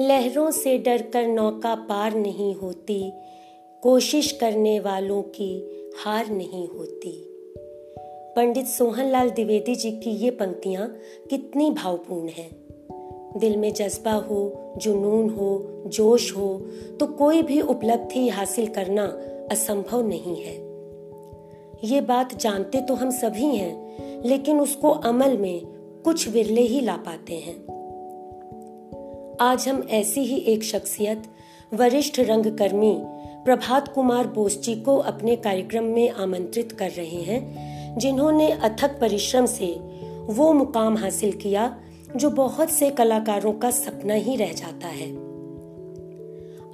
लहरों से डरकर नौका पार नहीं होती। कोशिश करने वालों की हार नहीं होती। पंडित सोहनलाल द्विवेदी जी की ये पंक्तियाँ कितनी भावपूर्ण हैं। दिल में जज्बा हो, जुनून हो, जोश हो तो कोई भी उपलब्धि हासिल करना असंभव नहीं है। ये बात जानते तो हम सभी हैं, लेकिन उसको अमल में कुछ विरले ही ला पाते हैं। आज हम ऐसी ही एक शख्सियत, वरिष्ठ रंगकर्मी प्रभात कुमार बोस जी को अपने कार्यक्रम में आमंत्रित कर रहे हैं, जिन्होंने अथक परिश्रम से वो मुकाम हासिल किया, जो बहुत से कलाकारों का सपना ही रह जाता है।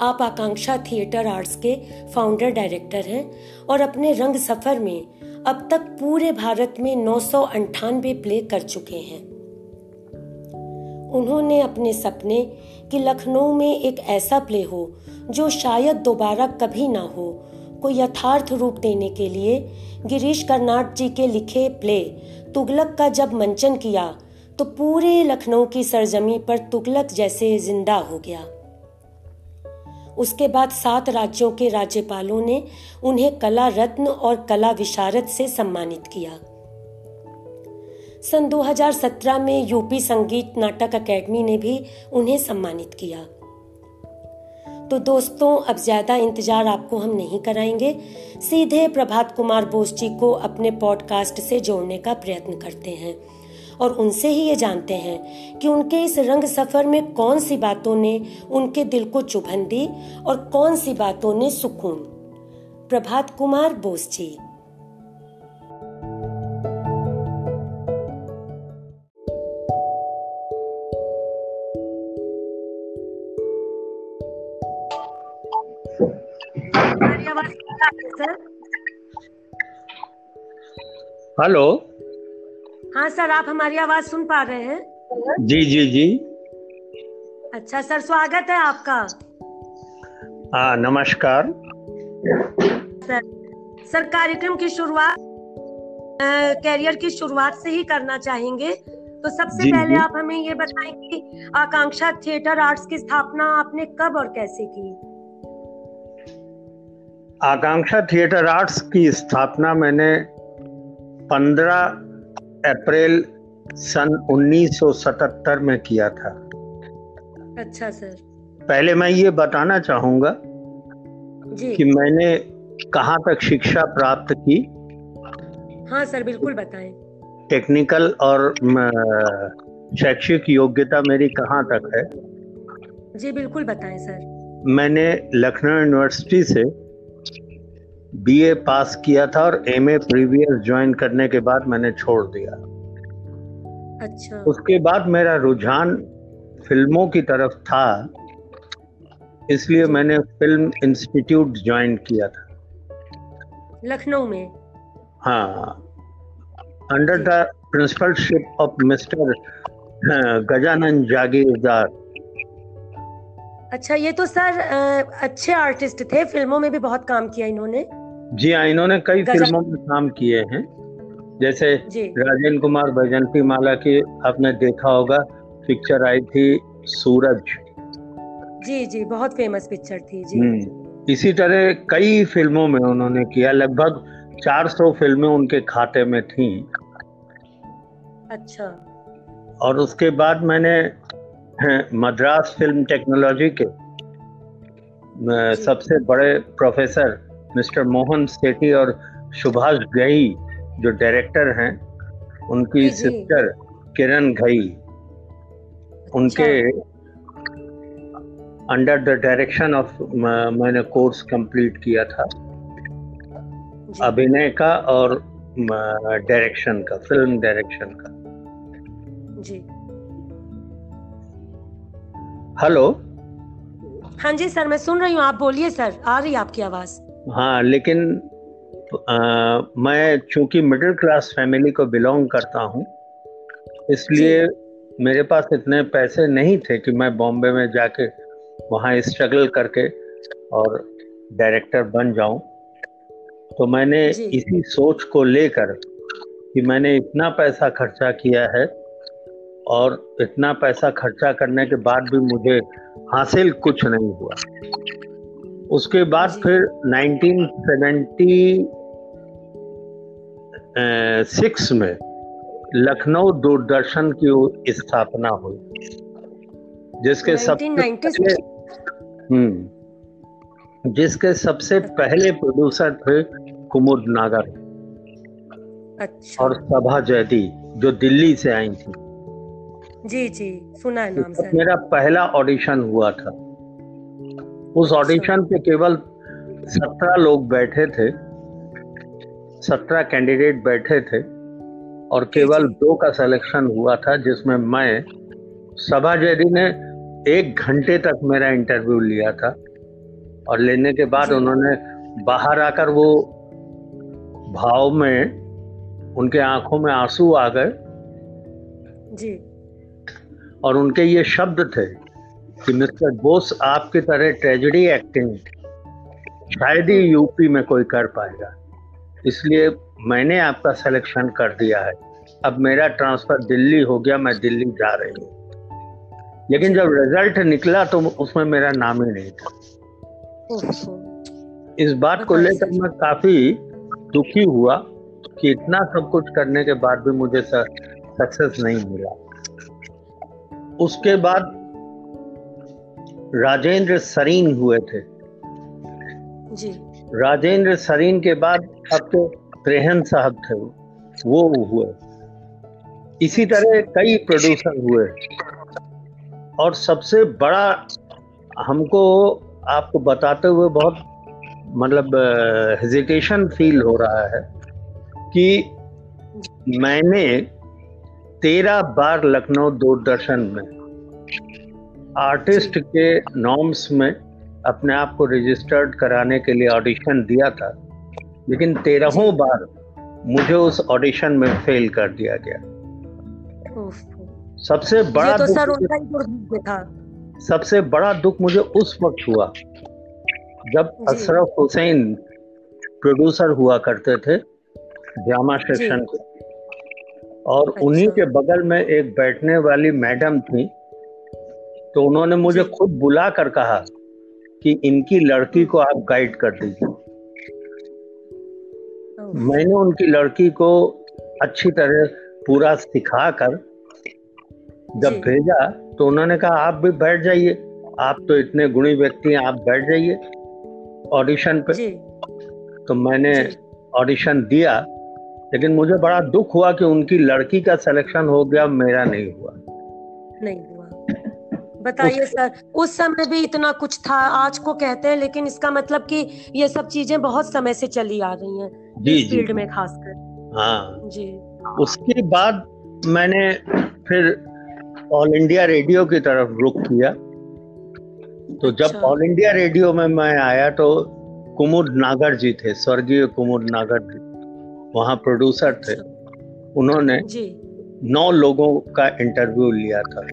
आप आकांक्षा थिएटर आर्ट्स के फाउंडर डायरेक्टर हैं और अपने रंग सफ़र में अब तक पूरे भारत में नौ प्ले कर चुके हैं। उन्होंने अपने सपने कि लखनऊ में एक ऐसा प्ले हो, जो शायद दोबारा कभी ना हो। को यथार्थ रूप देने के लिए गिरीश कर्नाट जी के लिखे प्ले, तुगलक का जब मंचन किया तो पूरे लखनऊ की सरजमी पर तुगलक जैसे ज़िंदा हो गया। उसके बाद सात राज्यों के राज्यपालों ने उन्हें कला रत्न और कला विशारद से सम्मानित किया। सन 2017 में यूपी संगीत नाटक अकेडमी ने भी उन्हें सम्मानित किया। तो दोस्तों, अब ज़्यादा इंतज़ार आपको हम नहीं कराएँगे। सीधे प्रभात कुमार बोस जी को अपने पॉडकास्ट से जोड़ने का प्रयत्न करते हैं और उनसे ही ये जानते हैं कि उनके इस रंग सफ़र में कौन सी बातों ने उनके दिल को चुभन दी और कौन सी बातों ने सुकून। प्रभात कुमार बोस जी। हेलो? हाँ सर आप हमारी आवाज़ सुन पा रहे हैं। जी जी जी। अच्छा सर स्वागत है आपका। हाँ नमस्कार। सर सर कार्यक्रम की शुरुआत कैरियर की शुरुआत से ही करना चाहेंगे। तो सबसे पहले. आप हमें ये बताएँ कि आकांक्षा थिएटर आर्ट्स की स्थापना आपने कब और कैसे की? आकांक्षा थिएटर आर्ट्स की स्थापना मैंने पंद्रह अप्रैल सन 1977 में किया था। अच्छा सर। पहले मैं ये बताना चाहूँगा कि मैंने कहाँ तक शिक्षा प्राप्त की? हाँ सर बिल्कुल बताएँ। टेक्निकल और शैक्षिक योग्यता मेरी कहाँ तक है? जी बिल्कुल बताएँ सर। मैंने लखनऊ यूनिवर्सिटी से बीए पास किया था और एमए प्रीवियस ज्वाइन करने के बाद मैंने छोड़ दिया। अच्छा। उसके बाद मेरा रुझान फ़िल्मों की तरफ़ था इसलिए मैंने फ़िल्म इंस्टीट्यूट ज्वाइन किया था। लखनऊ में? हाँ। Under the principalship of mister Gajanand Jagirdar. अच्छा ये तो सर अच्छे आर्टिस्ट थे फ़िल्मों में भी बहुत काम किया इन्होंने। जी हाँ इन्होंने कई फ़िल्मों में काम किए हैं। जैसे राजेंद्र कुमार बैजंती माला की आपने देखा होगा पिक्चर आई थी सूरज। जी जी बहुत फ़ेमस पिक्चर थी जी। हम्म, इसी तरह कई फ़िल्मों में उन्होंने किया लगभग 400 फ़िल्में उनके खाते में थी। अच्छा। और उसके बाद मैंने मद्रास फ़िल्म टेक्नोलॉजी के सबसे बड़े प्रोफेसर मिस्टर मोहन सेठी और सुभाष गई जो डायरेक्टर हैं उनकी सिस्टर किरण घई उनके अंडर द डायरेक्शन ऑफ़ मैंने कोर्स कंप्लीट किया था। अभिनय का और डायरेक्शन का फ़िल्म डायरेक्शन का। जी। हेलो हाँ जी सर मैं सुन रही हूँ। आप बोलिए सर आ रही आपकी आवाज़। हाँ लेकिन आ, मैं चूँकि मिडिल क्लास फैमिली को बिलोंग करता हूँ इसलिए मेरे पास इतने पैसे नहीं थे कि मैं बॉम्बे में जाके वहाँ स्ट्रगल करके और डायरेक्टर बन जाऊँ। तो मैंने इसी सोच को लेकर कि मैंने इतना पैसा खर्चा किया है और इतना पैसा खर्चा करने के बाद भी मुझे हासिल कुछ नहीं हुआ। उसके बाद फिर 1976 में लखनऊ दूरदर्शन की स्थापना हुई जिसके सबसे हम्म जिसके सबसे पहले प्रोड्यूसर थे कुमुद नागर अच्छा। और सभा जयदी जो दिल्ली से आई थी। जी जी सुना है नाम सर मेरा पहला ऑडिशन हुआ था। उस ऑडिशन। पे केवल सत्रह लोग बैठे थे सत्रह कैंडिडेट बैठे थे और केवल दो का सिलेक्शन हुआ था जिसमें मैं सभा जैदी ने एक घंटे तक मेरा इंटरव्यू लिया था और लेने के बाद उन्होंने बाहर आकर वो भाव में उनके आँखों में आँसू आ गए जी और उनके ये शब्द थे कि मिस्टर बोस आपकी तरह ट्रेजेडी एक्टिंग शायद ही यूपी में कोई कर पाएगा। इसलिए मैंने आपका सिलेक्शन कर दिया है। अब मेरा ट्रांसफ़र दिल्ली हो गया मैं दिल्ली जा रही हूँ। लेकिन जब रिज़ल्ट निकला तो उसमें मेरा नाम ही नहीं था। इस बात को लेकर मैं काफ़ी दुखी हुआ कि इतना सब कुछ करने के बाद भी मुझे सक्सेस नहीं मिला। उसके बाद राजेंद्र सरीन हुए थे। जी। राजेंद्र सरीन के बाद अब तो त्रेहन साहब थे वो। हुए। इसी तरह कई प्रोड्यूसर हुए। और सबसे बड़ा हमको आपको बताते हुए बहुत मतलब हेजिटेशन फील हो रहा है कि मैंने तेरह बार लखनऊ दूरदर्शन में आर्टिस्ट के नॉर्म्स में अपने आप को रजिस्टर्ड कराने के लिए ऑडिशन दिया था लेकिन तेरहों बार मुझे उस ऑडिशन में फेल कर दिया गया। सबसे बड़ा तो सर उनका था। सबसे बड़ा दुख मुझे उस वक्त हुआ जब अशरफ हुसैन प्रोड्यूसर हुआ करते थे ड्रामा सेक्शन के और अच्छा। उन्हीं के बगल में एक बैठने वाली मैडम थी तो उन्होंने मुझे खुद बुला कर कहा कि इनकी लड़की को आप गाइड कर दीजिए। मैंने उनकी लड़की को अच्छी तरह पूरा सिखा कर जब भेजा तो उन्होंने कहा आप भी बैठ जाइए। आप तो इतने गुणी व्यक्ति हैं आप बैठ जाइए। ऑडिशन पे तो मैंने ऑडिशन दिया लेकिन मुझे बड़ा दुख हुआ कि उनकी लड़की का सिलेक्शन हो गया मेरा नहीं हुआ। नहीं बताइए सर। उस समय भी इतना कुछ था आज को कहते हैं लेकिन इसका मतलब कि ये सब चीज़ें बहुत समय से चली आ रही हैं जी फ़ील्ड में खासकर। हाँ। जी। उसके बाद मैंने फिर ऑल इंडिया रेडियो की तरफ़ रुख किया। तो जब। ऑल इंडिया रेडियो में मैं आया तो कुमुद नागर जी थे स्वर्गीय कुमुद नागर जी। वहाँ प्रोड्यूसर थे। अच्छा। उन्होंने नौ लोगों का इंटरव्यू लिया था।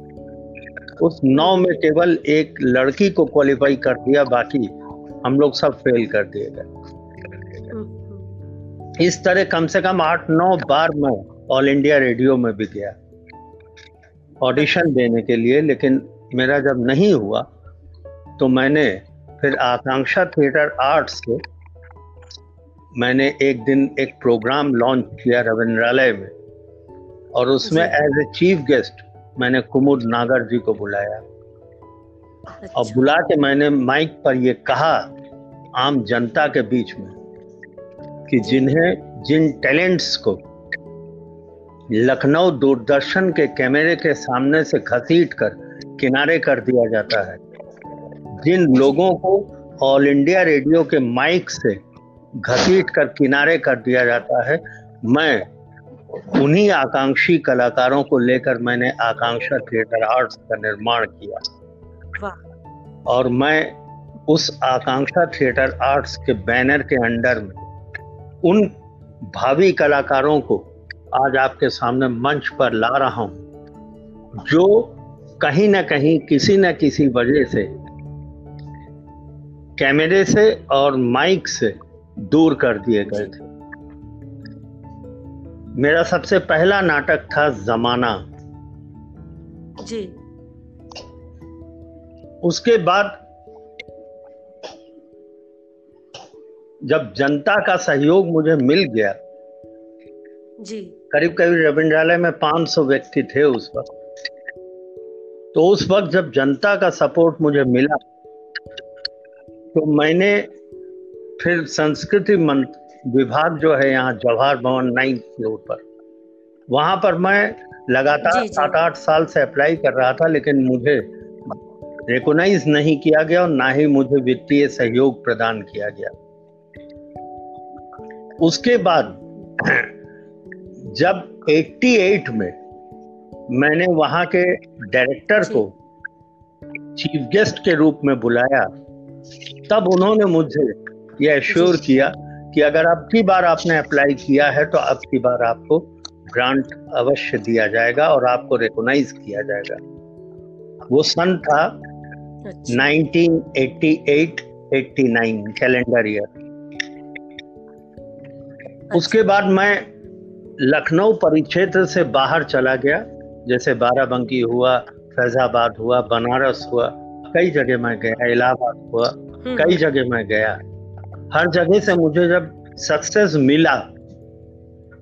उस नौ में केवल एक लड़की को क्वालिफाई कर दिया बाकी हम लोग सब फेल कर दिए गए। इस तरह कम से कम आठ नौ बार मैं ऑल इंडिया रेडियो में भी गया। ऑडिशन देने के लिए लेकिन मेरा जब नहीं हुआ तो मैंने फिर आकांक्षा थिएटर आर्ट्स से मैंने एक दिन एक प्रोग्राम लॉन्च किया रविंद्रालय में। और उसमें एज ए चीफ गेस्ट मैंने कुमुद नागर जी को बुलाया अच्छा। और बुला के मैंने माइक पर ये कहा आम जनता के बीच में कि जिन्हें, जिन टैलेंट्स को लखनऊ दूरदर्शन के कैमरे के सामने से घसीट कर किनारे कर दिया जाता है, जिन लोगों को ऑल इंडिया रेडियो के माइक से घसीट कर किनारे कर दिया जाता है, मैं उन्हीं आकांक्षी कलाकारों को लेकर मैंने आकांक्षा थिएटर आर्ट्स का निर्माण किया। और मैं उस आकांक्षा थिएटर आर्ट्स के बैनर के अंडर में उन भावी कलाकारों को आज आपके सामने मंच पर ला रहा हूँ जो कहीं ना कहीं किसी न किसी वजह से कैमरे से और माइक से दूर कर दिए गए थे। मेरा सबसे पहला नाटक था जमाना। जी। उसके बाद जब जनता का सहयोग मुझे मिल गया जी। करीब करीब रविंद्रालय में 500 व्यक्ति थे उस वक्त। तो उस वक्त जब जनता का सपोर्ट मुझे मिला तो मैंने फिर संस्कृति विभाग जो है यहाँ जवाहर भवन नाइन्थ फ्लोर पर। वहाँ पर मैं लगातार सात आठ साल से अप्लाई कर रहा था लेकिन मुझे रिकोनाइज नहीं किया गया और ना ही मुझे वित्तीय सहयोग प्रदान किया गया। उसके बाद जब 88 में मैंने वहाँ के डायरेक्टर को चीफ गेस्ट के रूप में बुलाया तब उन्होंने मुझे यह एश्योर किया कि अगर अब की बार आपने अप्लाई किया है तो अब की बार आपको ग्रांट अवश्य दिया जाएगा और आपको रिकोनाइज किया जाएगा वो सन था अच्छा। 1988-89 कैलेंडर ईयर उसके बाद मैं लखनऊ परिक्षेत्र से बाहर चला गया जैसे बाराबंकी हुआ फैजाबाद हुआ बनारस हुआ कई जगह मैं गया इलाहाबाद हुआ हम्म। कई जगह मैं गया हर जगह से मुझे जब सक्सेस मिला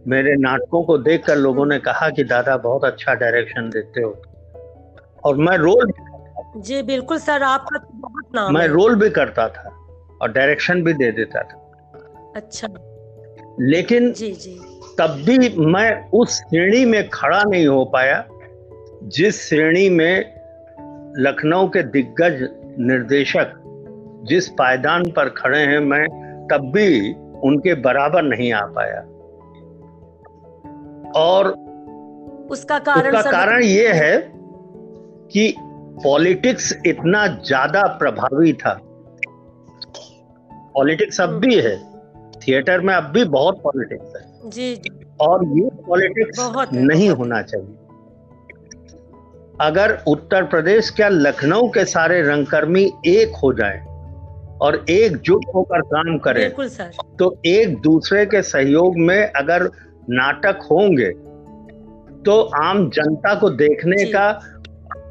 मेरे नाटकों को देखकर लोगों ने कहा कि दादा बहुत अच्छा डायरेक्शन देते हो। और मैं रोल जी बिल्कुल सर आपका तो बहुत नाम मैं रोल भी करता था और डायरेक्शन भी दे देता था। अच्छा। लेकिन जी जी। तब भी मैं उस श्रेणी में खड़ा नहीं हो पाया जिस श्रेणी में लखनऊ के दिग्गज निर्देशक जिस पायदान पर खड़े हैं मैं तब भी उनके बराबर नहीं आ पाया। और उसका कारण उसका कारण ये है कि पॉलिटिक्स इतना ज़्यादा प्रभावी था। पॉलिटिक्स अब भी है। थिएटर में अब भी बहुत पॉलिटिक्स है। जी। और ये पॉलिटिक्स नहीं होना चाहिए। अगर उत्तर प्रदेश क्या लखनऊ के सारे रंगकर्मी एक हो जाए और एकजुट होकर काम करें। तो एक दूसरे के सहयोग में अगर नाटक होंगे तो आम जनता को देखने का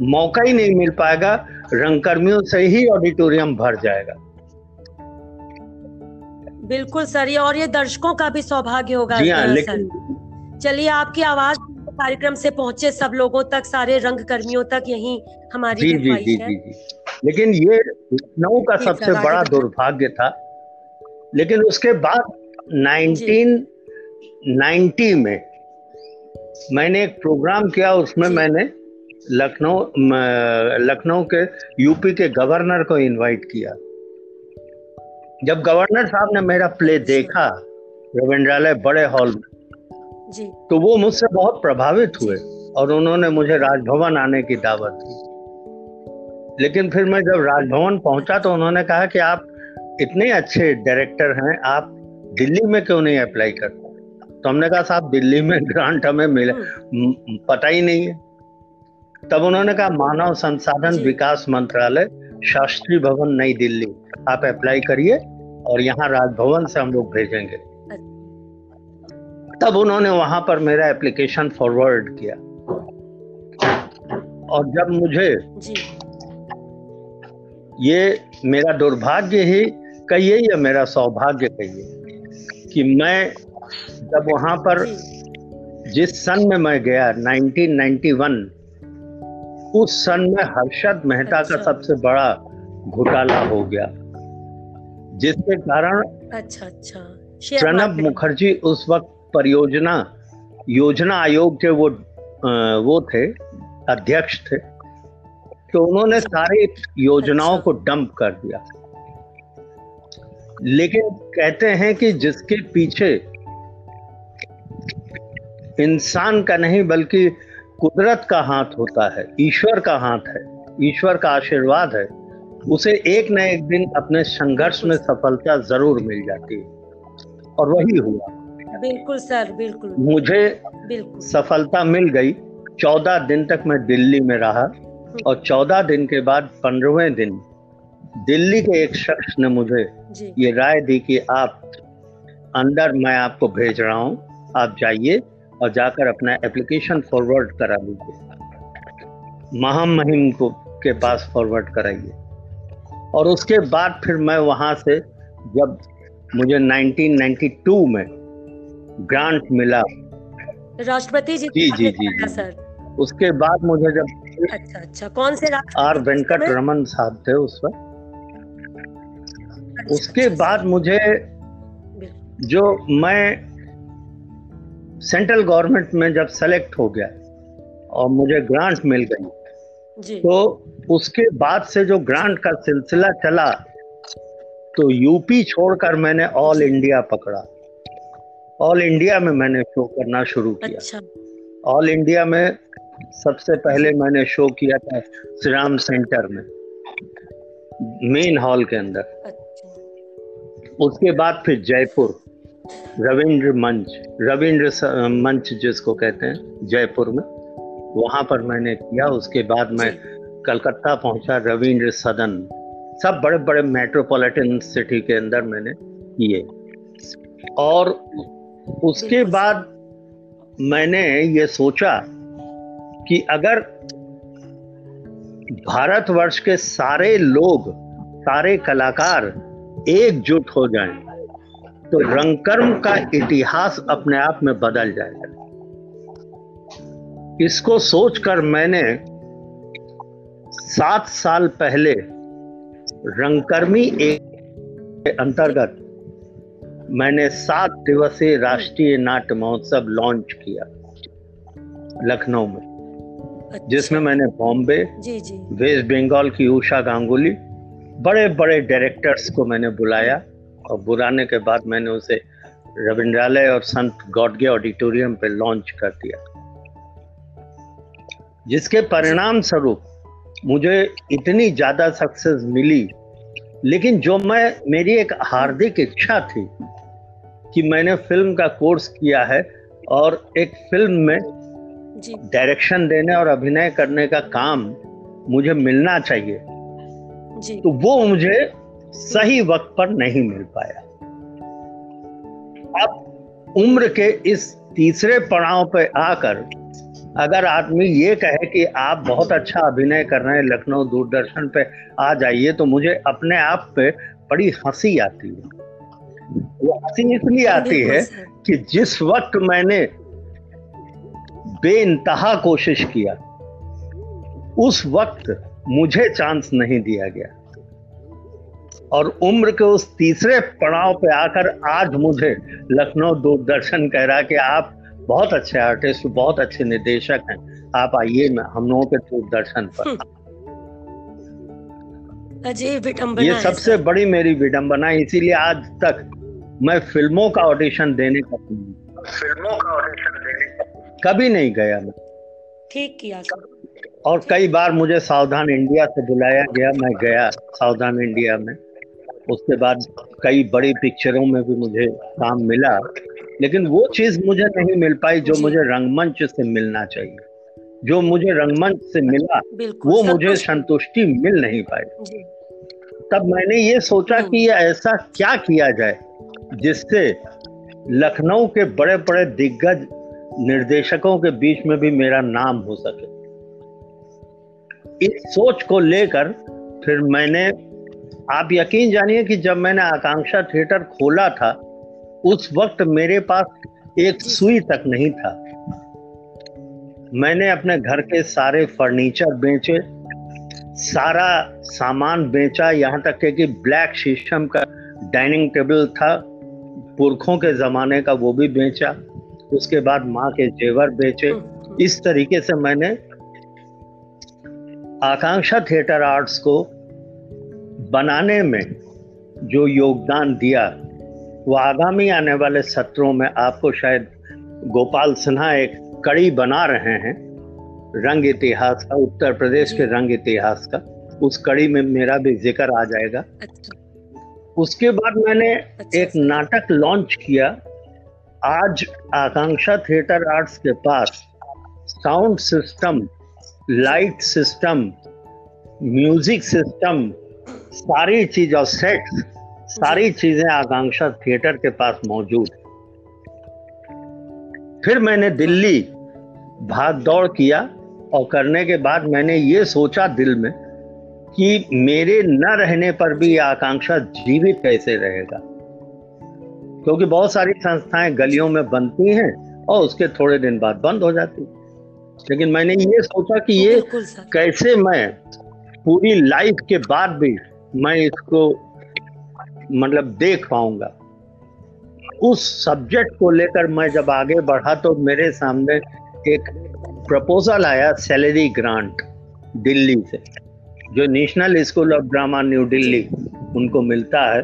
मौका ही नहीं मिल पाएगा रंगकर्मियों से ही ऑडिटोरियम भर जाएगा। बिल्कुल सर ये और ये दर्शकों का भी सौभाग्य होगा जी हाँ, लेकिन चलिए आपकी आवाज़ कार्यक्रम से पहुँचे सब लोगों तक सारे रंग कर्मियों तक यही हमारी जी जी जी जी जी। लेकिन ये लखनऊ का सबसे बड़ा दुर्भाग्य था लेकिन उसके बाद 1990 में मैंने एक प्रोग्राम किया उसमें मैंने लखनऊ लखनऊ के यूपी के गवर्नर को इनवाइट किया। जब गवर्नर साहब ने मेरा प्ले देखा रविंद्रालय बड़े हॉल में जी। तो वो मुझसे बहुत प्रभावित हुए और उन्होंने मुझे राजभवन आने की दावत दी। लेकिन फिर मैं जब राजभवन पहुँचा तो उन्होंने कहा कि आप इतने अच्छे डायरेक्टर हैं आप दिल्ली में क्यों नहीं अप्लाई करते तो हमने कहा साहब दिल्ली में ग्रांट हमें मिले। हम्म। पता ही नहीं है। तब उन्होंने कहा मानव संसाधन विकास मंत्रालय शास्त्री भवन नई दिल्ली आप अप्लाई करिए और यहाँ राजभवन से हम लोग भेजेंगे। तब उन्होंने वहाँ पर मेरा एप्लीकेशन फॉरवर्ड किया। और जब मुझे जी। ये मेरा दुर्भाग्य ही कहिए या मेरा सौभाग्य कहिए कि मैं जब वहाँ पर जिस सन में मैं गया 1991 उस सन में हर्षद मेहता अच्छा। का सबसे बड़ा घोटाला हो गया। जिसके कारण अच्छा अच्छा। प्रणब मुखर्जी उस वक्त परियोजना योजना आयोग के वो वो थे अध्यक्ष थे तो उन्होंने अच्छा। सारी योजनाओं अच्छा। को डंप कर दिया लेकिन कहते हैं कि जिसके पीछे इंसान का नहीं बल्कि कुदरत का हाथ होता है ईश्वर का हाथ है ईश्वर का आशीर्वाद है उसे एक न एक दिन अपने संघर्ष में सफलता ज़रूर मिल जाती है और वही हुआ बिल्कुल सर बिल्कुल। मुझे बिल्कुल। सफलता मिल गई। चौदह दिन तक मैं दिल्ली में रहा और चौदह दिन के बाद पंद्रहवें दिन दिल्ली के एक शख्स ने मुझे ये राय दी कि आप अंदर मैं आपको भेज रहा हूँ आप जाइए और जाकर अपना एप्लीकेशन फॉरवर्ड करा लीजिए महामहिम को के पास फॉरवर्ड कराइए। और उसके बाद फिर मैं वहाँ से जब मुझे 1992 में ग्रांट मिला। राष्ट्रपति जी जी जी जी, जी। सर। उसके बाद मुझे जब अच्छा अच्छा। कौन से आर वेंकट रमन साहब थे उस वक्त। अच्छा, उसके अच्छा, बाद मुझे जो मैं सेंट्रल गवर्नमेंट में जब सेलेक्ट हो गया और मुझे ग्रांट मिल गई तो उसके बाद से जो ग्रांट का सिलसिला चला तो यूपी छोड़कर मैंने ऑल इंडिया पकड़ा। ऑल इंडिया में मैंने शो करना शुरू किया। अच्छा। ऑल इंडिया में सबसे पहले मैंने शो किया था श्री राम सेंटर में मेन हॉल के अंदर। अच्छा। उसके बाद फिर जयपुर रविंद्र मंच रविंद्र मंच जिसको कहते हैं जयपुर में। वहाँ पर मैंने किया उसके बाद मैं कलकत्ता पहुँचा रविंद्र सदन। सब बड़े बड़े मेट्रोपॉलिटन सिटी के अंदर मैंने किए। और उसके बाद मैंने ये सोचा कि अगर भारतवर्ष के सारे लोग सारे कलाकार एकजुट हो जाएँ तो रंगकर्म का इतिहास अपने आप में बदल जाएगा इसको सोचकर मैंने सात साल पहले रंगकर्मी एक अंतर्गत मैंने सात दिवसीय राष्ट्रीय नाट्य महोत्सव लॉन्च किया लखनऊ में अच्छा। जिसमें मैंने बॉम्बे वेस्ट बंगाल की उषा गांगुली बड़े बड़े डायरेक्टर्स को मैंने बुलाया और बुलाने के बाद मैंने उसे रविंद्रालय और संत गॉडगे ऑडिटोरियम पे लॉन्च कर दिया जिसके परिणाम स्वरूप मुझे इतनी ज़्यादा सक्सेस मिली लेकिन जो मैं मेरी एक हार्दिक इच्छा थी कि मैंने फ़िल्म का कोर्स किया है और एक फ़िल्म में डायरेक्शन देने और अभिनय करने का काम मुझे मिलना चाहिए। जी। तो वो मुझे सही वक्त पर नहीं मिल पाया। अब उम्र के इस तीसरे पड़ाव पे आकर अगर आदमी ये कहे कि आप बहुत अच्छा अभिनय कर रहे हैं लखनऊ दूरदर्शन पे आ जाइए तो मुझे अपने आप पे बड़ी हँसी आती है। वो हँसी इसलिए आती है कि जिस वक्त मैंने बेइंतहा कोशिश किया उस वक्त मुझे चांस नहीं दिया गया। और उम्र के उस तीसरे पड़ाव पे आकर आज मुझे लखनऊ दूरदर्शन कह रहा कि आप बहुत अच्छे आर्टिस्ट बहुत अच्छे निर्देशक हैं। आप आइए हम लोगों के दूरदर्शन पर। अजय ये सबसे बड़ी मेरी विडंबना इसीलिए आज तक मैं फ़िल्मों का ऑडिशन देने का फ़िल्मों का ऑडिशन देने का कभी नहीं गया मैं। ठीक किया और कई बार मुझे सावधान इंडिया से बुलाया गया मैं गया सावधान इंडिया में। उसके बाद कई बड़ी पिक्चरों में भी मुझे काम मिला। लेकिन वो चीज़ मुझे नहीं मिल पाई जो मुझे रंगमंच से मिलना चाहिए। जो मुझे रंगमंच से मिला वो मुझे संतुष्टि मिल नहीं पाई। तब मैंने ये सोचा हम्म। कि ऐसा क्या किया जाए? जिससे लखनऊ के बड़े बड़े दिग्गज निर्देशकों के बीच में भी मेरा नाम हो सके। इस सोच को लेकर फिर मैंने, आप यकीन जानिए कि जब मैंने आकांक्षा थिएटर खोला था, उस वक्त मेरे पास एक सुई तक नहीं था। मैंने अपने घर के सारे फर्नीचर बेचे, सारा सामान बेचा, यहाँ तक कि ब्लैक शीशम का डाइनिंग टेबल था पुरखों के जमाने का वो भी बेचा उसके बाद माँ के जेवर बेचे हम्म, हम्म। इस तरीके से मैंने आकांक्षा थिएटर आर्ट्स को बनाने में जो योगदान दिया वो आगामी आने वाले सत्रों में आपको शायद गोपाल सिन्हा एक कड़ी बना रहे हैं रंग इतिहास का उत्तर प्रदेश के रंग इतिहास का उस कड़ी में मेरा भी ज़िक्र आ जाएगा अच्छा। उसके बाद मैंने अच्छा, एक नाटक लॉन्च किया। आज आकांक्षा थिएटर आर्ट्स के पास sound system light system music system सारी चीज़ और सेट सारी चीज़ें आकांक्षा थिएटर के पास मौजूद। फिर मैंने दिल्ली भाग दौड़ किया और करने के बाद मैंने ये सोचा दिल में कि मेरे न रहने पर भी आकांक्षा जीवित कैसे रहेगा? क्योंकि बहुत सारी संस्थाएँ गलियों में बनती हैं और उसके थोड़े दिन बाद बंद हो जाती लेकिन मैंने ये सोचा कि ये कैसे मैं पूरी लाइफ के बाद भी मैं इसको मतलब देख पाऊँगा। उस सब्जेक्ट को लेकर मैं जब आगे बढ़ा तो मेरे सामने एक प्रपोजल आया सैलरी ग्रांट दिल्ली से। जो national school of drama new Delhi उनको मिलता है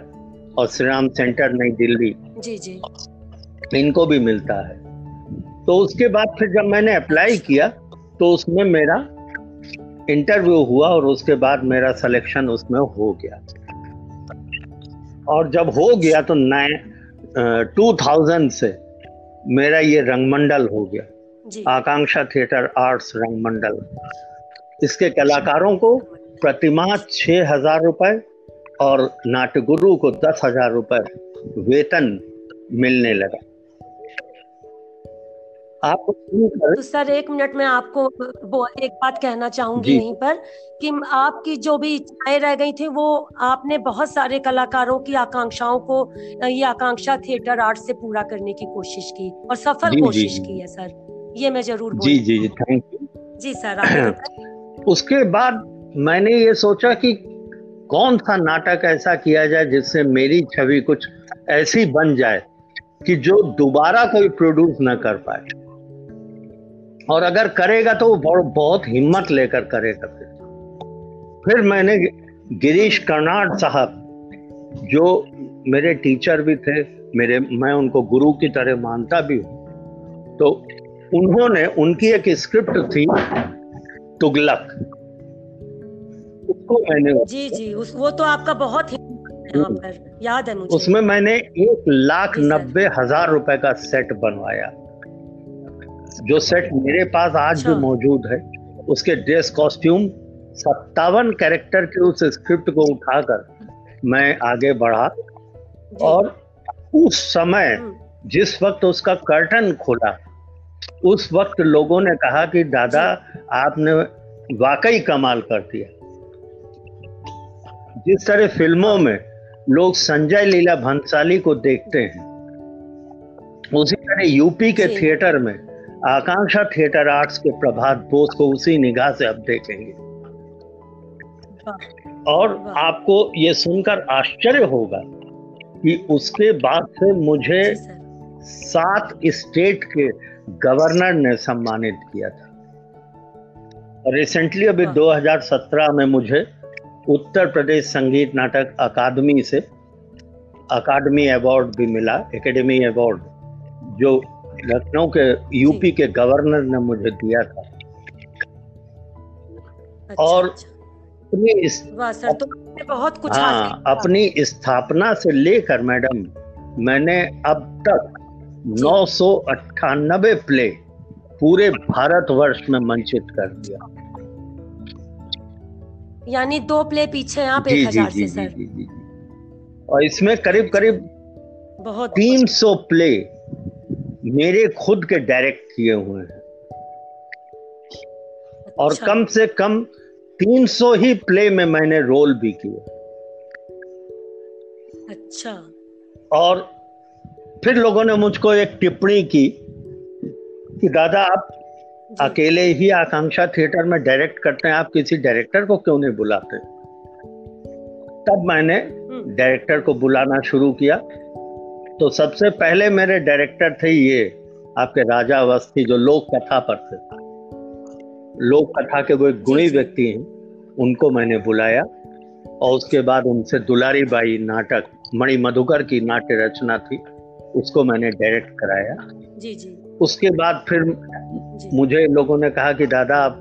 और श्री राम सेंटर नई दिल्ली। जी जी। इनको भी मिलता है। तो उसके बाद फिर जब मैंने अप्लाई किया तो उसमें मेरा इंटरव्यू हुआ और उसके बाद मेरा सिलेक्शन उसमें हो गया। और जब हो गया तो नए टू थाउज़ेंड से मेरा ये रंगमंडल हो गया। आकांक्षा थिएटर आर्ट्स रंगमंडल। इसके कलाकारों को प्रतिमा छह हज़ार रुपए और नाट्यगुरु को दस हज़ार रुपए वेतन मिलने लगा। आप तो सर एक मिनट में आपको वो एक बात कहना चाहूँगी यहीं पर कि आपकी जो भी इच्छाएँ रह गई थी वो आपने बहुत सारे कलाकारों की आकांक्षाओं को ये आकांक्षा थिएटर आर्ट से पूरा करने की कोशिश की और सफल जी, कोशिश जी, की है सर। ये मैं ज़रूर जी जी जी थैंक यू। जी सर उसके बाद मैंने ये सोचा कि कौन सा नाटक ऐसा किया जाए जिससे मेरी छवि कुछ ऐसी बन जाए कि जो दोबारा कोई प्रोड्यूस न कर पाए। और अगर करेगा तो वो बहुत हिम्मत लेकर करेगा फिर। फिर मैंने गिरीश कर्नाड साहब, जो मेरे टीचर भी थे, मेरे, मैं उनको गुरु की तरह मानता भी हूँ तो उन्होंने, उनकी एक स्क्रिप्ट थी, तुगलक। उसको मैंने जी जी उस वो तो आपका बहुत पर याद है मुझे। उसमें मैंने एक लाख नब्बे हज़ार रुपए का सेट बनवाया। जो सेट मेरे पास आज भी अच्छा। मौजूद है उसके ड्रेस कॉस्ट्यूम सत्तावन कैरेक्टर के उस स्क्रिप्ट को उठाकर मैं आगे बढ़ा और उस समय हम्म। जिस वक्त उसका कर्टन खोला उस वक्त लोगों ने कहा कि दादा आपने वाकई कमाल कर दिया। जिस तरह फ़िल्मों में लोग संजय लीला भंसाली को देखते हैं उसी तरह यूपी के थिएटर में आकांक्षा थिएटर आर्ट्स के प्रभात बोस को उसी निगाह से अब देखेंगे। और आपको ये सुनकर आश्चर्य होगा कि उसके बाद से मुझे सात स्टेट के गवर्नर ने सम्मानित किया था। रिसेंटली अभी 2017 में मुझे उत्तर प्रदेश संगीत नाटक अकादमी से अकादमी अवार्ड भी मिला एकेडमी अवार्ड जो लखनऊ के यूपी के गवर्नर ने मुझे दिया था। अच्छा, और अच्छा। अपनी इस तो बहुत कुछ हाँ अपनी स्थापना से लेकर मैडम मैंने अब तक नौ सौ अट्ठानबे प्ले पूरे भारतवर्ष में मंचित कर दिया। यानी दो प्ले पीछे आप एक हज़ार से सर। जी, जी, जी, और इसमें करीब करीब बहुत तीन सौ प्ले मेरे खुद के डायरेक्ट किए हुए हैं। अच्छा। और कम से कम 300 ही प्ले में मैंने रोल भी किए। अच्छा। और फिर लोगों ने मुझको एक टिप्पणी की कि दादा आप अकेले ही आकांक्षा थिएटर में डायरेक्ट करते हैं। आप किसी डायरेक्टर को क्यों नहीं बुलाते? तब मैंने डायरेक्टर हम्म। को बुलाना शुरू किया। तो सबसे पहले मेरे डायरेक्टर थे ये आपके राजा अवस्थी जो लोक कथा पर थे। लोक कथा के वो एक गुणी व्यक्ति हैं। उनको मैंने बुलाया और उसके बाद उनसे दुलारी बाई नाटक मणि मधुकर की नाट्य रचना थी। उसको मैंने डायरेक्ट कराया। जी जी। उसके बाद फिर मुझे लोगों ने कहा कि दादा आप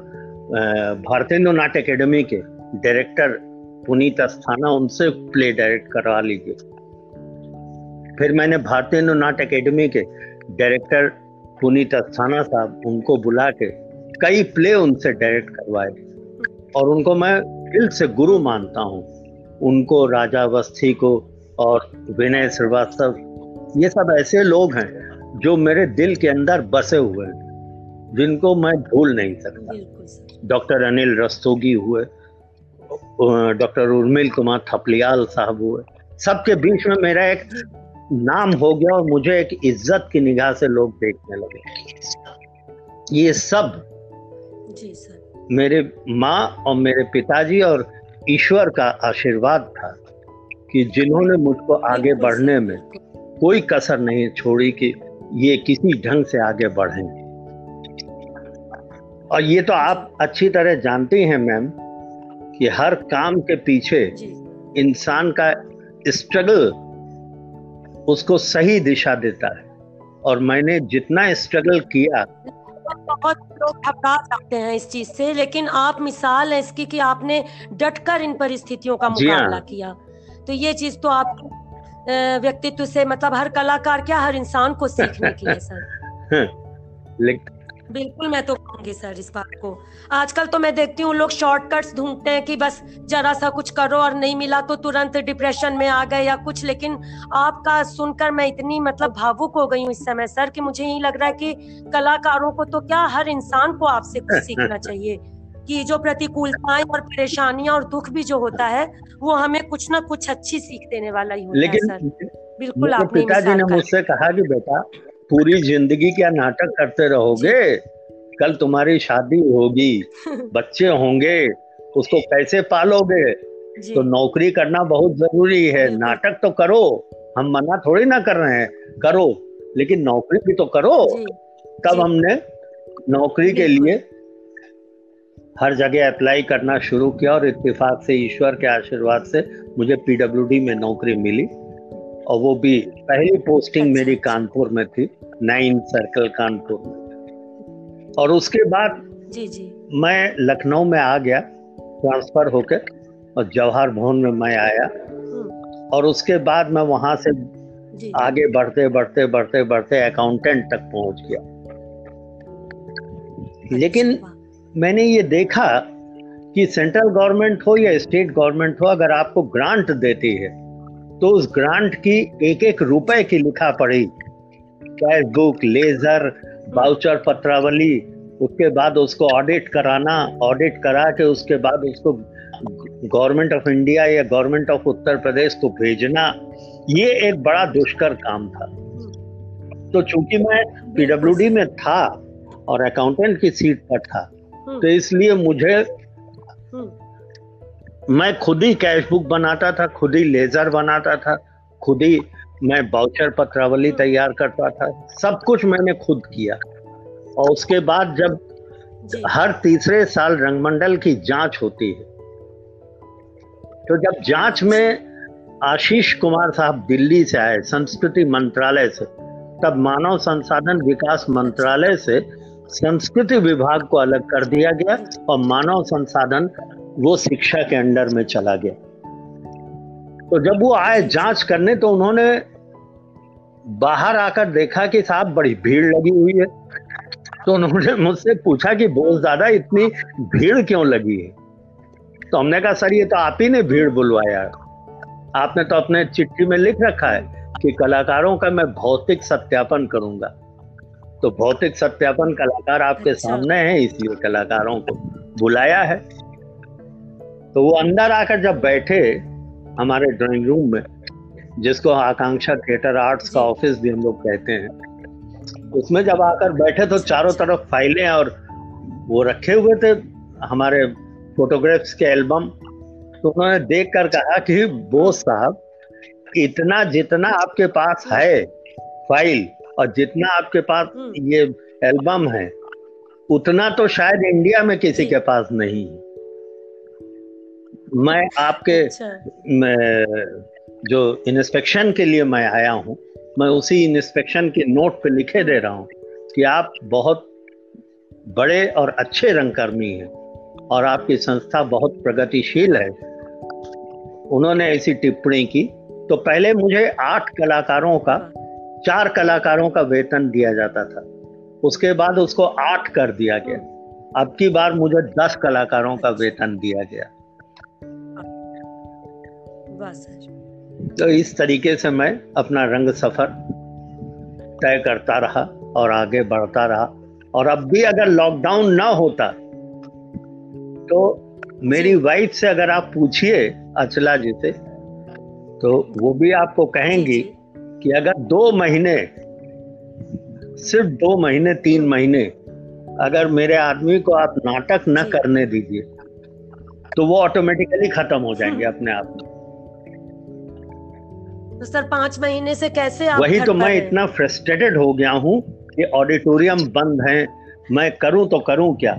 भारतीय नाट्य अकेडमी के डायरेक्टर पुनीत अस्थाना उनसे प्ले डायरेक्ट करवा लीजिए। फिर मैंने भारतीय नाट्य अकेडमी के डायरेक्टर पुनीत अस्थाना साहब उनको बुला के कई प्ले उनसे डायरेक्ट करवाए। और उनको मैं दिल से गुरु मानता हूँ। उनको राजा अवस्थी को और विनय श्रीवास्तव ये सब ऐसे लोग हैं जो मेरे दिल के अंदर बसे हुए हैं जिनको मैं भूल नहीं सकता। डॉक्टर अनिल रस्तोगी हुए डॉक्टर उर्मिल कुमार थपलियाल साहब हुए सबके बीच में मेरा एक नाम हो गया और मुझे एक इज़्ज़त की निगाह से लोग देखने लगे। ये सब जी सर। मेरे माँ और मेरे पिताजी और ईश्वर का आशीर्वाद था कि जिन्होंने मुझको आगे बढ़ने में कोई कसर नहीं छोड़ी कि ये किसी ढंग से आगे बढ़े और ये तो आप अच्छी तरह जानती हैं मैम कि हर काम के पीछे इंसान का स्ट्रगल उसको सही दिशा देता है। और मैंने जितना स्ट्रगल किया बहुत लोग घबरा सकते हैं इस चीज़ से लेकिन आप मिसाल है इसकी कि आपने डटकर इन परिस्थितियों का हाँ। मुकाबला किया। तो ये चीज़ तो आप व्यक्तित्व से मतलब हर कलाकार क्या हर इंसान को सीखने के लिए सर। बिल्कुल मैं तो कहूँगी सर इस बात को। आजकल तो मैं देखती हूँ लोग शॉर्टकट्स ढूंढते हैं कि बस जरा सा कुछ करो और नहीं मिला तो तुरंत डिप्रेशन में आ गए या कुछ लेकिन आपका सुनकर मैं इतनी मतलब भावुक हो गई हूँ इस समय सर कि मुझे यही लग रहा है कि कलाकारों को तो क्या हर इंसान को आपसे कुछ सीखना चाहिए? कि जो प्रतिकूलताएँ और परेशानियाँ और दुख भी जो होता है वो हमें कुछ ना कुछ अच्छी सीख देने वाला ही होता लेकिन है सर बिल्कुल आपने पिताजी ने मुझसे कहा कि बेटा पूरी ज़िंदगी क्या नाटक करते रहोगे? कल तुम्हारी शादी होगी बच्चे होंगे उसको कैसे पालोगे? तो नौकरी करना बहुत ज़रूरी है नाटक तो करो हम मना थोड़ी ना कर रहे हैं करो लेकिन नौकरी भी तो करो। तब हमने नौकरी के लिए हर जगह अप्लाई करना शुरू किया और इत्तेफाक से ईश्वर के आशीर्वाद से मुझे पीडब्ल्यूडी में नौकरी मिली। और वो भी पहली पोस्टिंग मेरी। कानपुर में थी नाइन सर्कल कानपुर। में और उसके बाद जी जी। मैं लखनऊ में आ गया ट्रांसफ़र होकर और जवाहर भवन में मैं आया। हम्म। और उसके बाद मैं वहाँ से आगे बढ़ते बढ़ते बढ़ते बढ़ते अकाउंटेंट तक पहुँच गया। अच्छा, लेकिन मैंने ये देखा कि सेंट्रल गवर्नमेंट हो या स्टेट गवर्नमेंट हो, अगर आपको ग्रांट देती है तो उस ग्रांट की एक एक रुपए की लिखा पड़ी कैश बुक लेजर बाउचर पत्रावली, उसके बाद उसको ऑडिट कराना ऑडिट करा के उसके बाद उसको गवर्नमेंट ऑफ़ इंडिया या गवर्नमेंट ऑफ़ उत्तर प्रदेश को भेजना, ये एक बड़ा दुष्कर काम था। तो चूँकि मैं पीडब्ल्यूडी में था और अकाउंटेंट की सीट पर था तो इसलिए मुझे हम्म। मैं खुद ही कैश बुक बनाता था खुद ही लेजर बनाता था खुद ही मैं बाउचर पत्रावली तैयार करता था। सब कुछ मैंने खुद किया। और उसके बाद जब हर तीसरे साल रंगमंडल की जाँच होती है तो जब जाँच में आशीष कुमार साहब दिल्ली से आए संस्कृति मंत्रालय से तब मानव संसाधन विकास मंत्रालय से संस्कृति विभाग को अलग कर दिया गया और मानव संसाधन वो शिक्षा के अंडर में चला गया। तो जब वो आए जाँच करने तो उन्होंने बाहर आकर देखा कि साहब बड़ी भीड़ लगी हुई है। तो उन्होंने मुझसे पूछा कि बहुत ज़्यादा इतनी भीड़ क्यों लगी है? तो हमने कहा, सर, ये तो आप ही ने भीड़ बुलवाया आपने तो अपने चिट्ठी में लिख रखा है कि कलाकारों का मैं भौतिक सत्यापन करूँगा। तो भौतिक सत्यापन कलाकार आपके अच्छा। सामने है इसलिए कलाकारों को बुलाया है। तो वो अंदर आकर जब बैठे हमारे ड्राइंग रूम में जिसको आकांक्षा थिएटर आर्ट्स का ऑफ़िस भी हम लोग कहते हैं उसमें जब आकर बैठे तो चारों तरफ़ फाइलें और वो रखे हुए थे हमारे फोटोग्राफ्स के एल्बम तो उन्होंने देख कर कहा कि बोस साहब इतना जितना आपके पास है फ़ाइल और जितना आपके पास हम्म। ये एल्बम है उतना तो शायद इंडिया में किसी के पास नहीं। है मैं आपके अच्छा। जो इंस्पेक्शन के लिए मैं आया हूँ मैं उसी इंस्पेक्शन के नोट पे लिखे दे रहा हूँ कि आप बहुत बड़े और अच्छे रंगकर्मी हैं और आपकी संस्था बहुत प्रगतिशील है। उन्होंने ऐसी टिप्पणी की। तो पहले मुझे आठ कलाकारों का चार कलाकारों का वेतन दिया जाता था। उसके बाद उसको आठ कर दिया गया। अब की बार मुझे दस कलाकारों का वेतन दिया गया। तो इस तरीके से मैं अपना रंग सफ़र तय करता रहा और आगे बढ़ता रहा। और अब भी अगर लॉकडाउन ना होता तो मेरी वाइफ से अगर आप पूछिए अचला जी से तो वो भी आपको कहेंगी कि अगर दो महीने सिर्फ़ दो महीने तीन महीने अगर मेरे आदमी को आप नाटक न करने दीजिए तो वो ऑटोमेटिकली खत्म हो जाएँगे हम्म। अपने आप में। तो सर पाँच महीने से कैसे आप वही तो मैं इतना फ्रस्ट्रेटेड हो गया हूँ कि ऑडिटोरियम बंद है मैं करूँ तो करूँ क्या?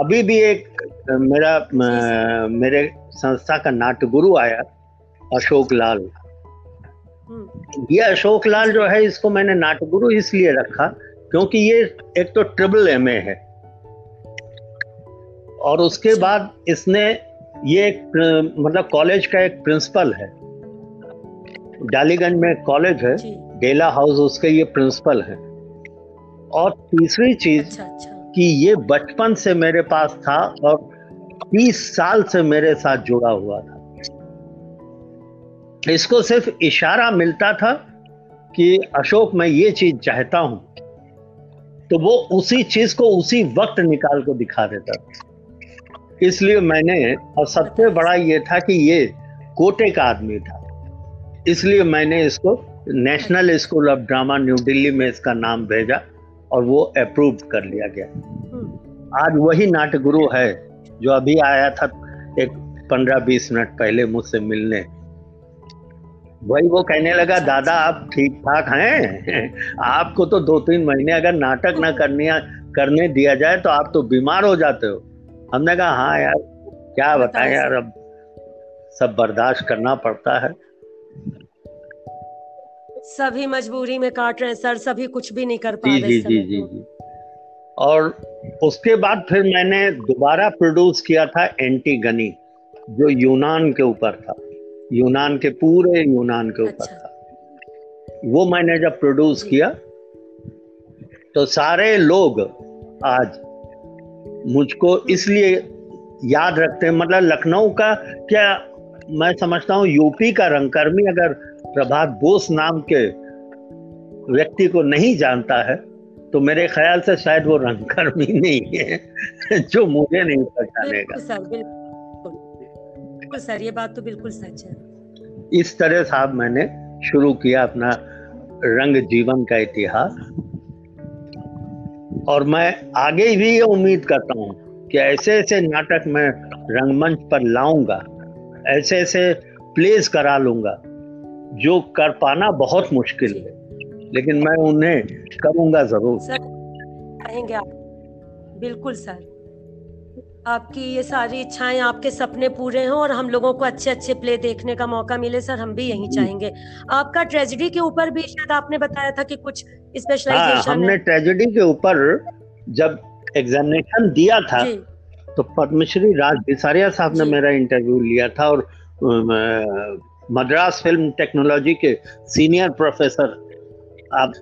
अभी भी एक मेरा मेरे संस्था का नाट्य गुरु आया अशोक लाल। ये अशोक लाल जो है इसको मैंने नाटगुरु इसलिए रखा क्योंकि ये एक तो ट्रिपल एम ए है। और उसके अच्छा। बाद इसने ये एक मतलब कॉलेज का एक प्रिंसिपल है। डालीगंज में कॉलेज है डेला हाउस उसके ये प्रिंसिपल है। और तीसरी चीज़ अच्छा, अच्छा। कि ये बचपन से मेरे पास था और 30 साल से मेरे साथ जुड़ा हुआ था। इसको सिर्फ़ इशारा मिलता था कि अशोक, मैं ये चीज़ चाहता हूँ। तो वो उसी चीज़ को उसी वक्त निकाल को दिखा देता था। इसलिए मैंने, और सबसे बड़ा ये था कि ये कोटे का आदमी था। इसलिए मैंने इसको national school of drama new Delhi में इसका नाम भेजा और वो अप्रूव कर लिया गया। आज वही नाट्य गुरु है जो अभी आया था एक पंद्रह बीस मिनट पहले मुझसे मिलने। वही वो कहने लगा दादा आप ठीक ठाक हैं? आपको तो दो तीन महीने अगर नाटक ना करने करने दिया जाए तो आप तो बीमार हो जाते हो। हमने कहा हाँ यार क्या बताएँ यार अब सब बर्दाश्त करना पड़ता है। सभी मजबूरी में काट रहे हैं सर सभी कुछ भी नहीं कर पा रहे जी जी जी जी। और उसके बाद फिर मैंने दोबारा प्रोड्यूस किया था एंटीगनी जो यूनान के ऊपर था। यूनान के पूरे यूनान के ऊपर अच्छा। था। वो मैंने जब प्रोड्यूस किया तो सारे लोग आज मुझको इसलिए याद रखते हैं। मतलब लखनऊ का क्या मैं समझता हूँ यूपी का रंगकर्मी अगर प्रभात बोस नाम के व्यक्ति को नहीं जानता है तो मेरे ख्याल से शायद वो रंगकर्मी नहीं है जो मुझे नहीं पहचानेगा। बिल्कुल सर ये बात तो बिल्कुल सच है। इस तरह साहब मैंने शुरू किया अपना रंग जीवन का इतिहास। और मैं आगे भी ये उम्मीद करता हूँ कि ऐसे ऐसे नाटक मैं रंगमंच पर लाऊँगा ऐसे ऐसे प्लेस करा लूँगा जो कर पाना बहुत मुश्किल है। लेकिन मैं उन्हें करूँगा ज़रूर। सर आप। बिल्कुल सर। आपकी ये सारी इच्छाएँ आपके सपने पूरे हों और हम लोगों को अच्छे अच्छे प्ले देखने का मौका मिले सर हम भी यही चाहेंगे आपका ट्रेजिडी के ऊपर भी शायद आपने बताया था कि कुछ स्पेशलाइजेशन हाँ, हमने ट्रेजिडी के ऊपर जब एग्जामिनेशन दिया था तो पद्मश्री राज बिसारिया साहब ने मेरा इंटरव्यू लिया था और मद्रास फ़िल्म टेक्नोलॉजी के सीनियर प्रोफेसर आप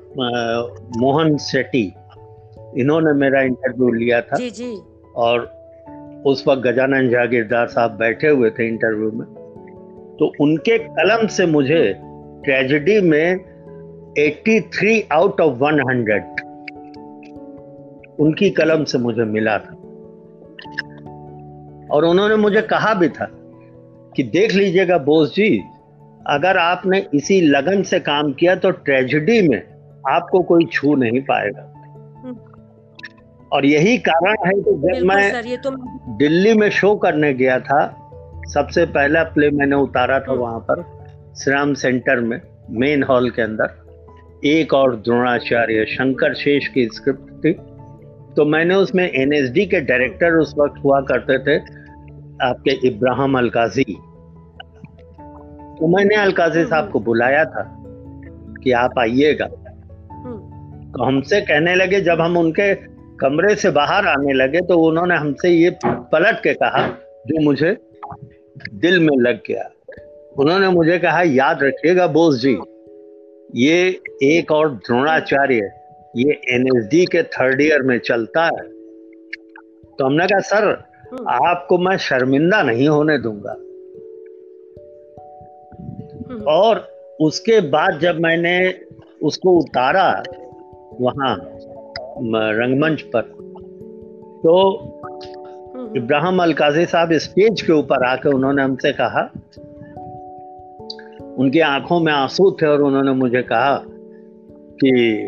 मोहन शेट्टी इन्होंने मेरा इंटरव्यू लिया था। जी जी। और उस वक्त गजानन जागीरदार साहब बैठे हुए थे इंटरव्यू में। तो उनके कलम से मुझे ट्रेजिडी में 83 आउट ऑफ़ 100 उनकी कलम से मुझे मिला था। और उन्होंने मुझे कहा भी था कि देख लीजिएगा बोस जी, अगर आपने इसी लगन से काम किया तो ट्रेजिडी में आपको कोई छू नहीं पाएगा। और यही कारण है कि जब मैं तो... दिल्ली में शो करने गया था सबसे पहला प्ले मैंने उतारा था हम्म। वहाँ पर श्राम सेंटर में मेन हॉल के अंदर एक और द्रोणाचार्य शंकर शेष की स्क्रिप्ट थी तो मैंने उसमें एनएसडी के डायरेक्टर उस वक्त हुआ करते थे आपके इब्राहिम अलकाजी तो मैंने अलकाजी साहब हम्म। को बुलाया था कि आप आइएगा हम्म। तो हमसे कहने लगे जब हम उनके कमरे से बाहर आने लगे तो उन्होंने हमसे ये पलट के कहा जो मुझे दिल में लग गया उन्होंने मुझे कहा याद रखिएगा बोस जी ये एक और द्रोणाचार्य ये एनएसडी के थर्ड ईयर में चलता है तो हमने कहा सर हम्म। आपको मैं शर्मिंदा नहीं होने दूँगा हम्म। और उसके बाद जब मैंने उसको उतारा वहाँ रंगमंच पर। तो हम्म। इब्राहिम अलकाजी साहब स्टेज के ऊपर आकर उन्होंने हमसे कहा उनकी आँखों में आँसू थे और उन्होंने मुझे कहा कि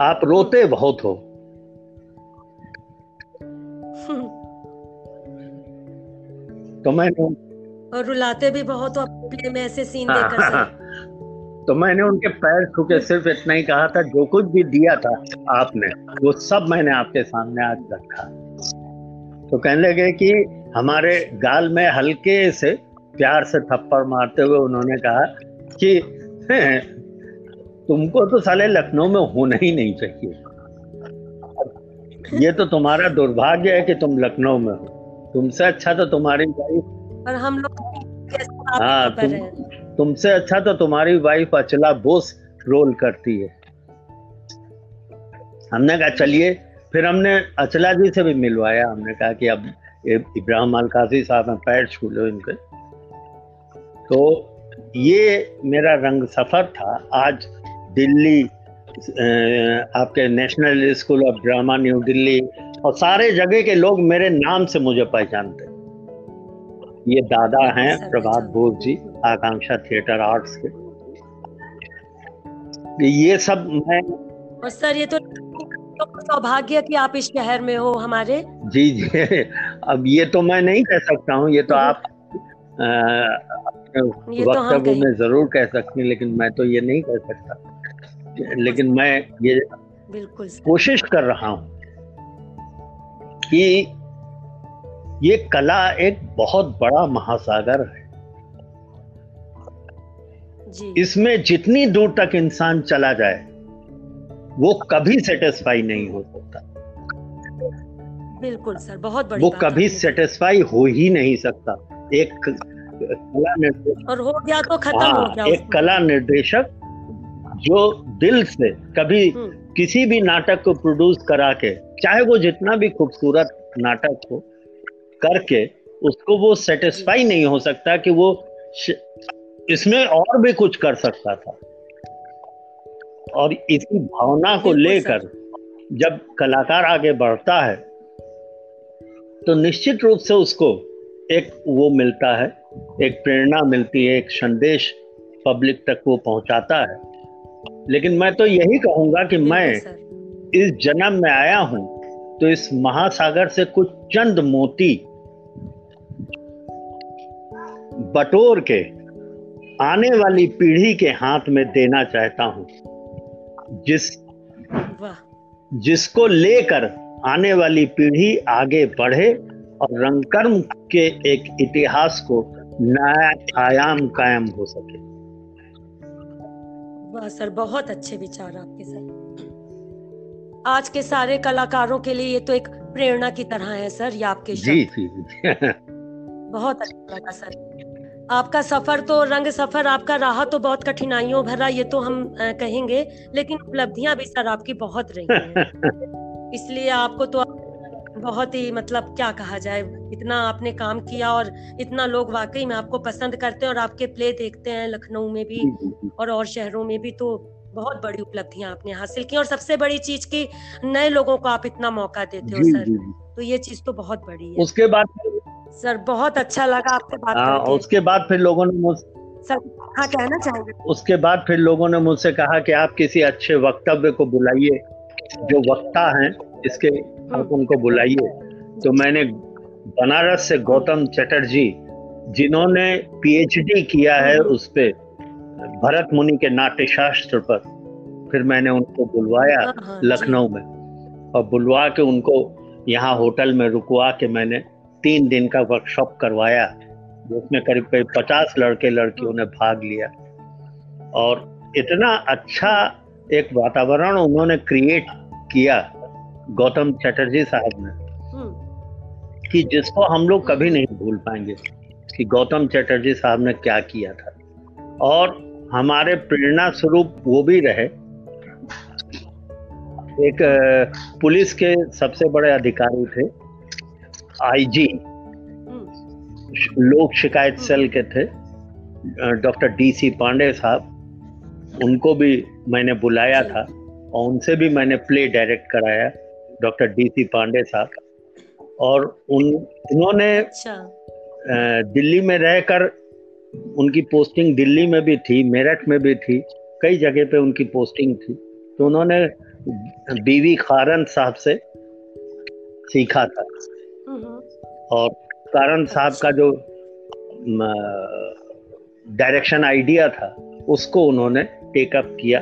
आप रोते बहुत हो। तो मैंने और रुलाते भी बहुत हो प्ले में ऐसे सीन देखकर तो मैंने उनके पैर छू के सिर्फ़ इतना ही कहा था जो कुछ भी दिया था आपने वो सब मैंने आपके सामने आज रखा। तो कहने लगे कि हमारे गाल में हल्के से प्यार से थप्पड़ मारते हुए उन्होंने कहा कि तुमको तो साले लखनऊ में होना ही नहीं चाहिए। ये तो तुम्हारा दुर्भाग्य है कि तुम लखनऊ में हो। तुमसे अच्छा तो तुम्हारी और हम लोग हाँ तुम तुमसे अच्छा तो तुम्हारी वाइफ अचला बोस रोल करती है। हमने कहा, चलिए। फिर हमने अचला जी से भी मिलवाया। हमने कहा कि अब इब्राहिम अलकाजी साहब में पैर छू लो इनके। तो ये मेरा रंग सफ़र था। आज दिल्ली आपके national school of drama new Delhi और सारे जगह के लोग मेरे नाम से मुझे पहचानते ये दादा हैं प्रभात बोस जी आकांक्षा थिएटर आर्ट्स के। ये सब मैं और सर ये तो सौभाग्य कि आप इस शहर में हो हमारे। जी जी। अब ये तो मैं नहीं कह सकता हूँ ये तो हम्म। आप तो वक्तव्य में ज़रूर कह सकती हैं लेकिन मैं तो ये नहीं कह सकता। लेकिन मैं ये बिल्कुल कोशिश कर रहा हूँ कि ये कला एक बहुत बड़ा महासागर है जी। इसमें जितनी दूर तक इंसान चला जाए वो कभी सेटिस्फाई नहीं हो सकता बिल्कुल सर बहुत बड़ी वो कभी सेटिस्फाई हो ही नहीं सकता एक कला निर्देशक और हो गया तो खत्म हो हाँ, गया एक कला निर्देशक जो दिल से कभी हम्म। किसी भी नाटक को प्रोड्यूस करा के चाहे वो जितना भी खूबसूरत नाटक हो करके उसको वो सेटिस्फाई नहीं हो सकता कि वो इसमें और भी कुछ कर सकता था। और इसी भावना को लेकर जब कलाकार आगे बढ़ता है तो निश्चित रूप से उसको एक वो मिलता है एक प्रेरणा मिलती है एक संदेश पब्लिक तक वो पहुंचाता है। लेकिन मैं तो यही कहूँगा कि मैं इस जन्म में आया हूँ तो इस महासागर से कुछ चंद मोती बटोर के आने वाली पीढ़ी के हाथ में देना चाहता हूँ। जिस जिसको लेकर आने वाली पीढ़ी आगे बढ़े और रंगकर्म के एक इतिहास को नया आयाम कायम हो सके। वाह सर बहुत अच्छे विचार आपके सर। आज के सारे कलाकारों के लिए ये तो एक प्रेरणा की तरह है सर ये आपके जी जी बहुत अच्छा लगा सर। आपका सफ़र तो रंग सफ़र आपका रहा तो बहुत कठिनाइयों भरा ये तो हम कहेंगे लेकिन उपलब्धियाँ भी सर आपकी बहुत रही हैं। इसलिए आपको तो बहुत ही मतलब क्या कहा जाए इतना आपने काम किया और इतना लोग वाकई में आपको पसंद करते हैं और आपके प्ले देखते हैं लखनऊ में भी और और शहरों में भी तो बहुत बड़ी उपलब्धियाँ आपने हासिल की और सबसे बड़ी चीज़ की नए लोगों को आप इतना मौका देते हो सर। तो ये चीज़ तो बहुत बड़ी है। उसके बाद सर बहुत अच्छा लगा आपसे बात हाँ, करके। उसके बाद फिर लोगों ने मुझ सर हाँ कहना चाहेंगे? उसके बाद फिर लोगों ने मुझसे कहा कि आप किसी अच्छे वक्तव्य को बुलाइए जो वक्ता हैं इसके आप हम्म। उनको बुलाइए। तो मैंने बनारस से गौतम चटर्जी जिन्होंने पीएचडी किया है हम्म। उस पे भरत मुनि के नाट्य शास्त्र पर फिर मैंने उनको बुलवाया हाँ, हाँ, लखनऊ में। और बुलवा के उनको यहाँ होटल में रुकवा के मैंने तीन दिन का वर्कशॉप करवाया। जिसमें करीब करीब पचास लड़के लड़कियों ने भाग लिया। और इतना अच्छा एक वातावरण उन्होंने क्रिएट किया गौतम चटर्जी साहब ने हम्म। कि जिसको हम लोग कभी नहीं भूल पाएँगे कि गौतम चटर्जी साहब ने क्या किया था। और हमारे प्रेरणा स्वरूप वो भी रहे। एक पुलिस के सबसे बड़े अधिकारी थे। आईजी। लोक शिकायत सेल के थे। डॉक्टर डी सी पांडे साहब। उनको भी मैंने बुलाया था और उनसे भी मैंने प्ले डायरेक्ट कराया डॉक्टर डी सी पांडे साहब। और उन उन्होंने अच्छा। दिल्ली में रहकर उनकी पोस्टिंग दिल्ली में भी थी मेरठ में भी थी कई जगह पे उनकी पोस्टिंग थी। तो उन्होंने बीवी खारन साहब से सीखा था। और कारण साहब का जो डायरेक्शन आइडिया था उसको उन्होंने टेकअप किया।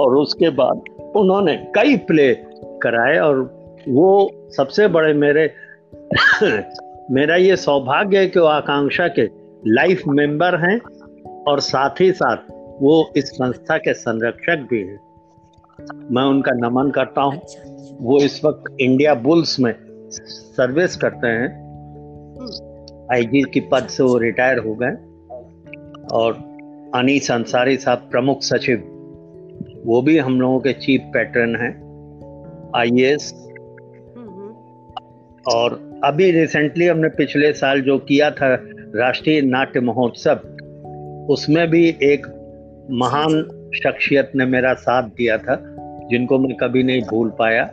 और उसके बाद उन्होंने कई प्ले कराए और वो सबसे बड़े मेरे मेरा ये सौभाग्य है कि वो आकांक्षा के लाइफ मेंबर हैं और साथ ही साथ वो इस संस्था के संरक्षक भी हैं। मैं उनका नमन करता हूँ। अच्छा, अच्छा। वो इस वक्त इंडिया बुल्स में सर्विस करते हैं। आईजी की पद से वो रिटायर हो गए। और अनीस अंसारी साहब प्रमुख सचिव वो भी हम लोगों के चीफ पैटर्न हैं आईएएस और अभी रिसेंटली हमने पिछले साल जो किया था राष्ट्रीय नाट्य महोत्सव, उसमें भी एक महान शख्सियत ने मेरा साथ दिया था, जिनको मैं कभी नहीं भूल पाया।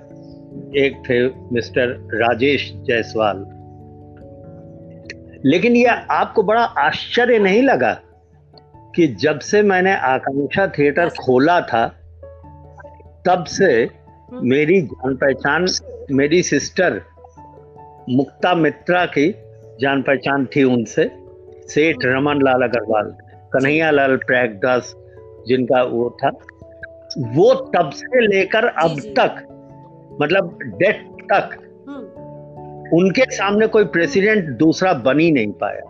एक थे मिस्टर राजेश जायसवाल। लेकिन यह आपको बड़ा आश्चर्य नहीं लगा कि जब से मैंने आकांक्षा थिएटर खोला था, तब से मेरी जान पहचान, मेरी सिस्टर मुक्ता मित्रा की जान पहचान थी उनसे। सेठ रमन लाल अग्रवाल कन्हैया लाल प्रयागदास जिनका वो था वो तब से लेकर अब तक मतलब डेथ तक हम्म। उनके सामने कोई प्रेसिडेंट दूसरा बन ही नहीं पाया।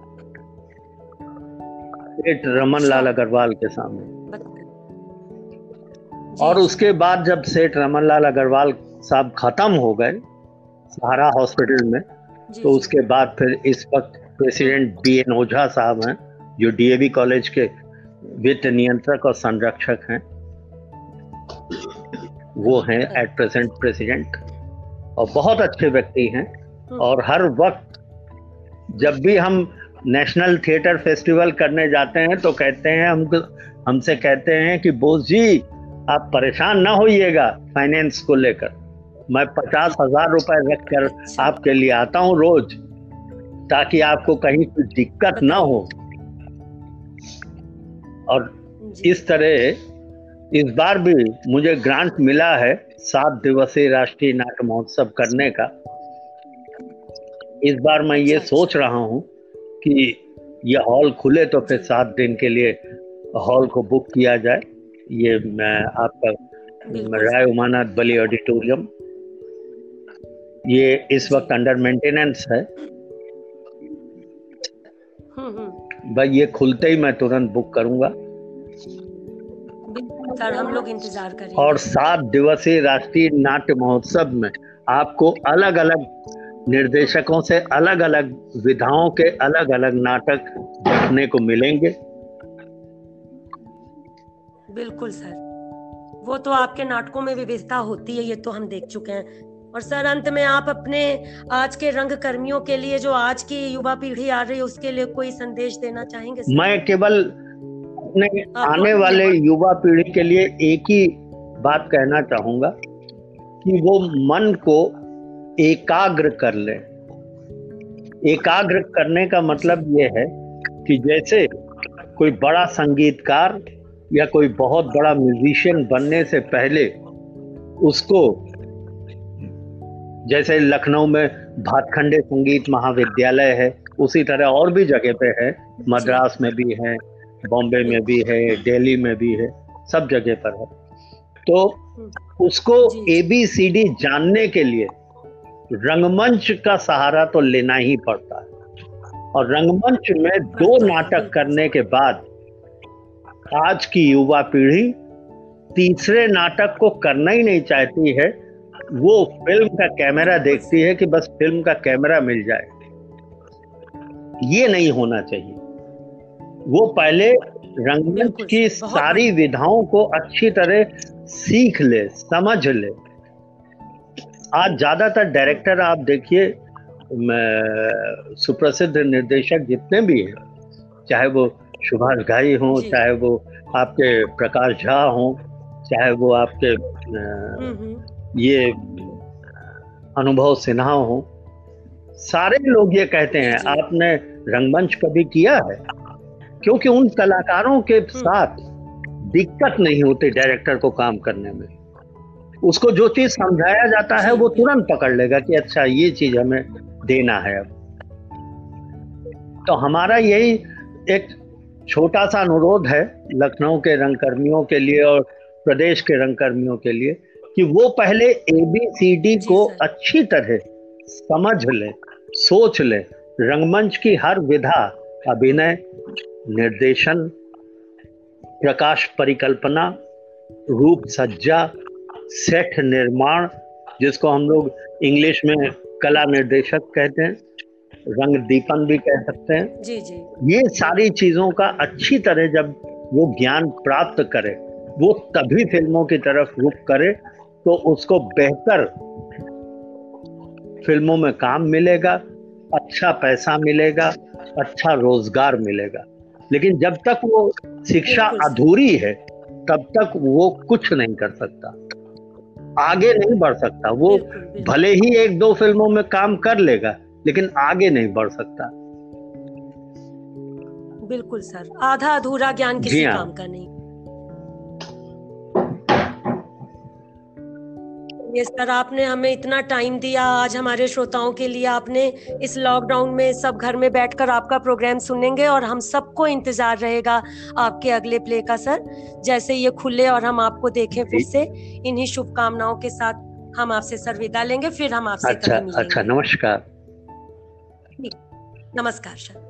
सेठ रमन लाल अग्रवाल के सामने। और उसके बाद जब सेठ रमन लाल अग्रवाल साहब खत्म हो गए सहारा हॉस्पिटल में तो उसके बाद फिर इस वक्त प्रेसिडेंट बी एन ओझा साहब हैं जो डीएवी कॉलेज के वित्त नियंत्रक और संरक्षक हैं। वो हैं एट प्रेजेंट प्रेसिडेंट और बहुत अच्छे व्यक्ति हैं हम्म। और हर वक्त जब भी हम नेशनल थिएटर फेस्टिवल करने जाते हैं तो कहते हैं हम हमसे कहते हैं कि बोस जी आप परेशान ना होइएगा फाइनेंस को लेकर। मैं पचास हज़ार रुपए रख कर आपके लिए आता हूँ रोज ताकि आपको कहीं कोई दिक्कत ना हो। और इस तरह इस बार भी मुझे ग्रांट मिला है सात दिवसीय राष्ट्रीय नाट्य महोत्सव करने का। इस बार मैं ये सोच रहा हूँ कि ये हॉल खुले तो फिर सात दिन के लिए हॉल को बुक किया जाए। ये मैं आपका राय उमानाथ बली ऑडिटोरियम ये इस वक्त अंडर मेंटेनेंस है। हम्म, हम्म। भाई ये खुलते ही मैं तुरंत बुक करूँगा। सर हम लोग इंतज़ार करेंगे। और सात दिवसीय राष्ट्रीय नाट्य महोत्सव में आपको अलग अलग निर्देशकों से अलग अलग विधाओं के अलग अलग नाटक देखने को मिलेंगे। बिल्कुल सर। वो तो आपके नाटकों में विविधता होती है ये तो हम देख चुके हैं। और सर अंत में आप अपने आज के रंग कर्मियों के लिए जो आज की युवा पीढ़ी आ रही है उसके लिए कोई संदेश देना चाहेंगे सर? मैं केवल अपने आने वाले युवा पीढ़ी के लिए एक ही बात कहना चाहूँगा कि वो मन को एकाग्र कर ले एकाग्र करने का मतलब ये है कि जैसे कोई बड़ा संगीतकार या कोई बहुत बड़ा म्यूजिशियन बनने से पहले उसको जैसे लखनऊ में भातखंडे संगीत महाविद्यालय है उसी तरह और भी जगह पे है मद्रास में भी है बॉम्बे में भी है दिल्ली में भी है सब जगह पर है। तो उसको ए बी सी डी जानने के लिए रंगमंच का सहारा तो लेना ही पड़ता है। और रंगमंच में दो नाटक करने के बाद आज की युवा पीढ़ी तीसरे नाटक को करना ही नहीं चाहती है वो फ़िल्म का कैमरा देखती है कि बस फ़िल्म का कैमरा मिल जाए। ये नहीं होना चाहिए। वो पहले रंगमंच की सारी विधाओं को अच्छी तरह सीख ले समझ ले। आज ज़्यादातर डायरेक्टर आप देखिए सुप्रसिद्ध निर्देशक जितने भी हैं चाहे वो सुभाष घाई हों चाहे वो आपके प्रकाश झा हों चाहे वो आपके हम्म, हम्म। ये अनुभव सिन्हा हो। सारे लोग ये कहते हैं आपने रंगमंच कभी किया है? क्योंकि उन कलाकारों के हम्म। साथ दिक्कत नहीं होती डायरेक्टर को काम करने में। उसको जो चीज़ समझाया जाता है वो तुरंत पकड़ लेगा कि अच्छा ये चीज़ हमें देना है अब। तो हमारा यही एक छोटा सा अनुरोध है लखनऊ के रंगकर्मियों के लिए और प्रदेश के रंगकर्मियों के लिए। कि वो पहले ए बी सी डी को अच्छी तरह समझ ले सोच ले। रंगमंच की हर विधा अभिनय निर्देशन प्रकाश परिकल्पना रूप सज्जा सेठ निर्माण जिसको हम लोग इंग्लिश में कला निर्देशक कहते हैं रंग दीपन भी कह सकते हैं। जी जी। ये सारी चीज़ों का अच्छी तरह जब वो ज्ञान प्राप्त करे वो तभी फ़िल्मों की तरफ़ रुख करे तो उसको बेहतर फ़िल्मों में काम मिलेगा अच्छा पैसा मिलेगा अच्छा रोज़गार मिलेगा। लेकिन जब तक वो शिक्षा अधूरी है तब तक वो कुछ नहीं कर सकता। आगे नहीं बढ़ सकता। वो भले ही एक दो फ़िल्मों में काम कर लेगा लेकिन आगे नहीं बढ़ सकता। बिल्कुल सर। आधा अधूरा ज्ञान किसी हाँ। काम का नहीं। ये सर आपने हमें इतना टाइम दिया। आज हमारे श्रोताओं के लिए आपने इस लॉकडाउन में सब घर में बैठकर आपका प्रोग्राम सुनेंगे और हम सबको इंतज़ार रहेगा आपके अगले प्ले का सर जैसे ये खुले और हम आपको देखें फिर से। इन्हीं शुभकामनाओं के साथ हम आपसे सर विदा लेंगे फिर हम आपसे अच्छा अच्छा नमस्कार। नमस्कार सर